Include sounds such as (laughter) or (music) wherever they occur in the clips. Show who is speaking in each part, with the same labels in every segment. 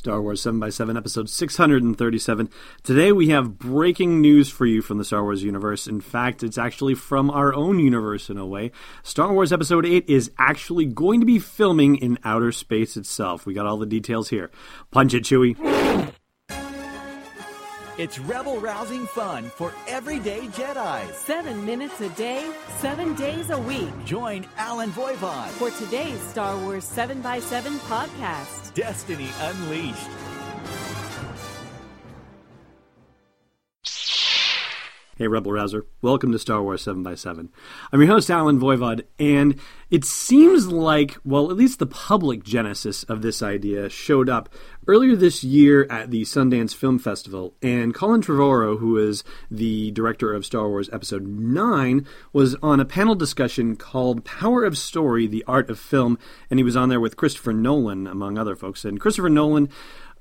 Speaker 1: Star Wars 7x7, episode 637. Today we have breaking news for you from the Star Wars universe. In fact, it's actually from our own universe in a way. Star Wars episode 8 is actually going to be filming in outer space itself. We got all the details here. Punch it, Chewie.
Speaker 2: It's rebel rousing fun for everyday Jedi.
Speaker 3: Seven minutes a day, seven days a week.
Speaker 2: Join Allen Voivod
Speaker 3: for today's Star Wars 7x7 podcast
Speaker 2: Destiny Unleashed.
Speaker 1: Hey, Rebel Rouser. Welcome to Star Wars 7x7. I'm your host, Allen Voivod, and it seems like, well, at least the public genesis of this idea showed up earlier this year at the Sundance Film Festival, and Colin Trevorrow, who is the director of Star Wars Episode 9, was on a panel discussion called Power of Story, The Art of Film, and he was on there with Christopher Nolan, among other folks. And Christopher Nolan,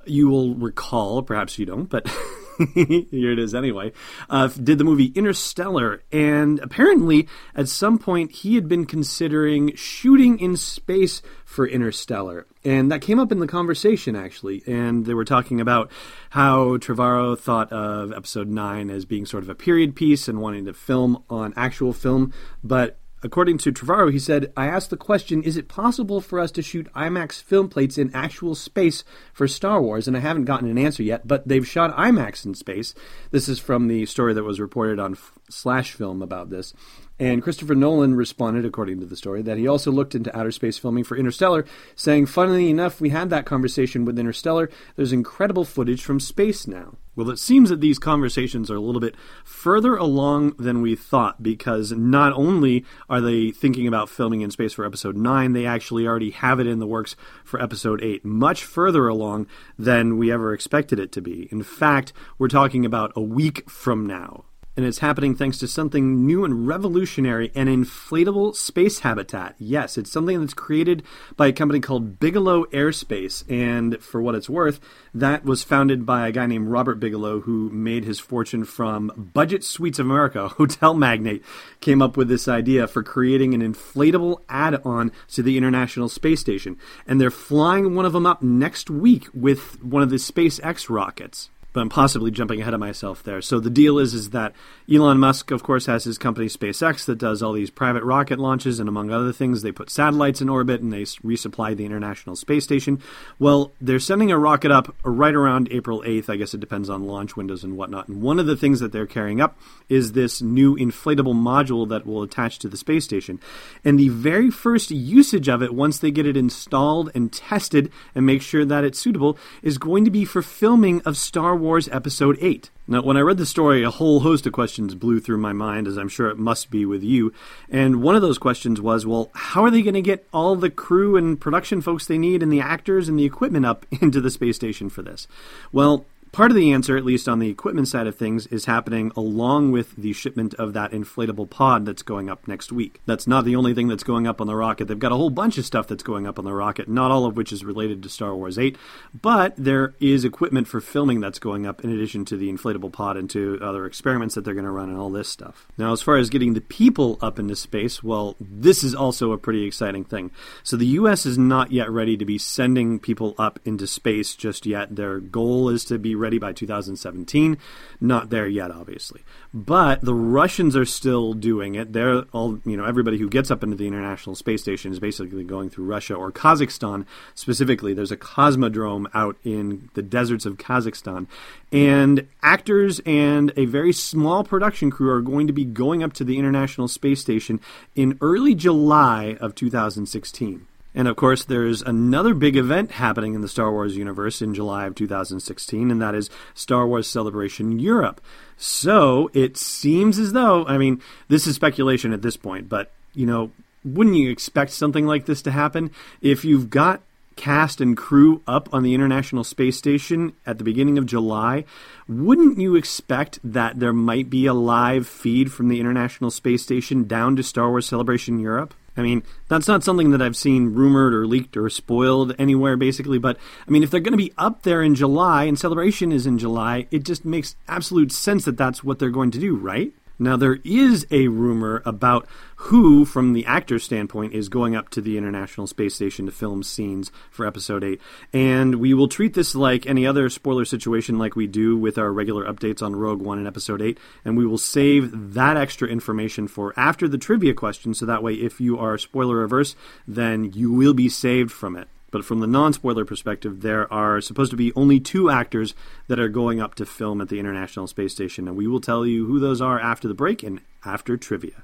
Speaker 1: you will recall, perhaps you don't, but (laughs) (laughs) here it is anyway, uh, did the movie Interstellar. And apparently, at some point, he had been considering shooting in space for Interstellar. And that came up in the conversation, actually. And they were talking about how Trevorrow thought of episode 9 as being sort of a period piece and wanting to film on actual film. But According to Trevorrow, he said, I asked the question, is it possible for us to shoot IMAX film plates in actual space for Star Wars? And I haven't gotten an answer yet, but they've shot IMAX in space. This is from the story that was reported on Slash Film about this. And Christopher Nolan responded, according to the story, that he also looked into outer space filming for Interstellar, saying, Funnily enough, we had that conversation with Interstellar. There's incredible footage from space now. Well, it seems that these conversations are a little bit further along than we thought because not only are they thinking about filming in space for episode 9, they actually already have it in the works for episode 8, much further along than we ever expected it to be. In fact, we're talking about a week from now and it's happening thanks to something new and revolutionary an inflatable space habitat. Yes, it's something that's created by a company called Bigelow Aerospace, and for what it's worth, that was founded by a guy named Robert Bigelow who made his fortune from Budget Suites of America, (laughs) hotel magnate, came up with this idea for creating an inflatable add on to the International Space Station. And they're flying one of them up next week with one of the SpaceX rockets but I'm possibly jumping ahead of myself there. So the deal is is that Elon Musk, of course, has his company SpaceX that does all these private rocket launches, and among other things, they put satellites in orbit and they resupply the International Space Station. Well, they're sending a rocket up right around April 8th. I guess it depends on launch windows and whatnot. And one of the things that they're carrying up is this new inflatable module that will attach to the space station. And the very first usage of it, once they get it installed and tested and make sure that it's suitable, is going to be for filming of Star Wars Episode 8. Now, when I read the story, a whole host of questions blew through my mind, as I'm sure it must be with you. And one of those questions was, well, how are they going to get all the crew and production folks they need and the actors and the equipment up (laughs) into the space station for this? Well, Part of the answer, at least on the equipment side of things, is happening along with the shipment of that inflatable pod that's going up next week. That's not the only thing that's going up on the rocket. They've got a whole bunch of stuff that's going up on the rocket, not all of which is related to Star Wars 8, but there is equipment for filming that's going up in addition to the inflatable pod and to other experiments that they're going to run and all this stuff. Now, as far as getting the people up into space, well, this is also a pretty exciting thing. So the U.S. is not yet ready to be sending people up into space just yet. Their goal is to be ready by 2017. Not there yet, obviously. But the Russians are still doing it. They're all, you know, everybody who gets up into the International Space Station is basically going through Russia or Kazakhstan specifically. There's a cosmodrome out in the deserts of Kazakhstan. And actors and a very small production crew are going to be going up to the International Space Station in early July of 2016. And of course, there's another big event happening in the Star Wars universe in July of 2016, and that is Star Wars Celebration Europe. So it seems as though, I mean, this is speculation at this point, but, you know, wouldn't you expect something like this to happen? If you've got cast and crew up on the International Space Station at the beginning of July, wouldn't you expect that there might be a live feed from the International Space Station down to Star Wars Celebration Europe? I mean, that's not something that I've seen rumored or leaked or spoiled anywhere, basically. But I mean, if they're going to be up there in July and celebration is in July, it just makes absolute sense that that's what they're going to do, right? Now, there is a rumor about who, from the actor's standpoint, is going up to the International Space Station to film scenes for Episode 8. And we will treat this like any other spoiler situation, like we do with our regular updates on Rogue One and Episode 8. And we will save that extra information for after the trivia question, so that way, if you are spoiler averse, then you will be saved from it. But from the non spoiler perspective, there are supposed to be only two actors that are going up to film at the International Space Station, and we will tell you who those are after the break and after trivia.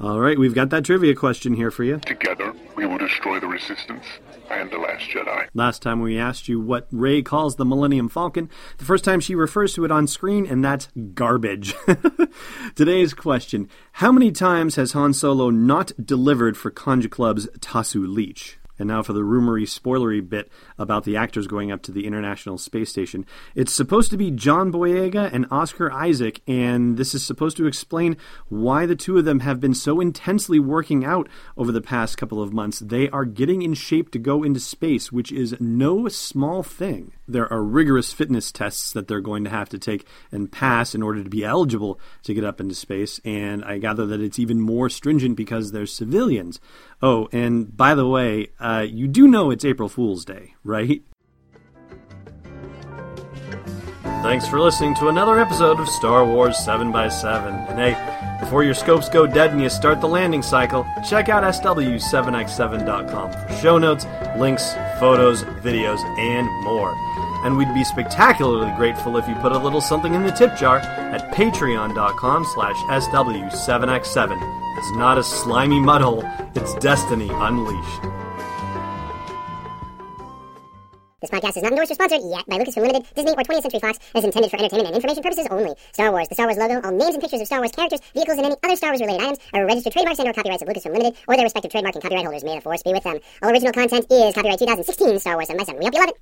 Speaker 1: All right, we've got that trivia question here for you.
Speaker 4: Together, we will destroy the Resistance and the Last Jedi.
Speaker 1: Last time we asked you what Rey calls the Millennium Falcon. The first time she refers to it on screen, and that's garbage. (laughs) Today's question How many times has Han Solo not delivered for Kanjiklub's Tasu Leech? And now for the rumory, spoilery bit about the actors going up to the International Space Station. It's supposed to be John Boyega and Oscar Isaac, and this is supposed to explain why the two of them have been so intensely working out over the past couple of months. They are getting in shape to go into space, which is no small thing. There are rigorous fitness tests that they're going to have to take and pass in order to be eligible to get up into space, and I gather that it's even more stringent because they're civilians. Oh, and by the way, uh, you do know it's April Fool's Day, right? Thanks for listening to another episode of Star Wars 7x7. And hey, before your scopes go dead and you start the landing cycle, check out SW7x7.com for show notes, links, photos, videos, and more. And we'd be spectacularly grateful if you put a little something in the tip jar at patreon.com slash SW7x7. It's not a slimy mudhole, it's destiny unleashed.
Speaker 5: This podcast is not endorsed or sponsored yet by Lucasfilm Limited, Disney, or 20th Century Fox and is intended for entertainment and information purposes only. Star Wars, the Star Wars logo, all names and pictures of Star Wars characters, vehicles, and any other Star Wars related items are registered trademarks and or copyrights of Lucasfilm Limited or their respective trademark and copyright holders. May the force be with them. All original content is copyright 2016 Star Wars 7 by 7 We hope you love it.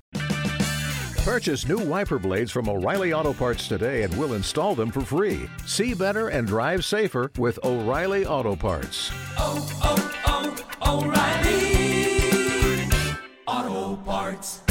Speaker 6: Purchase new wiper blades from O'Reilly Auto Parts today and we'll install them for free. See better and drive safer with O'Reilly Auto Parts.
Speaker 7: oh, oh, oh O'Reilly Auto Parts.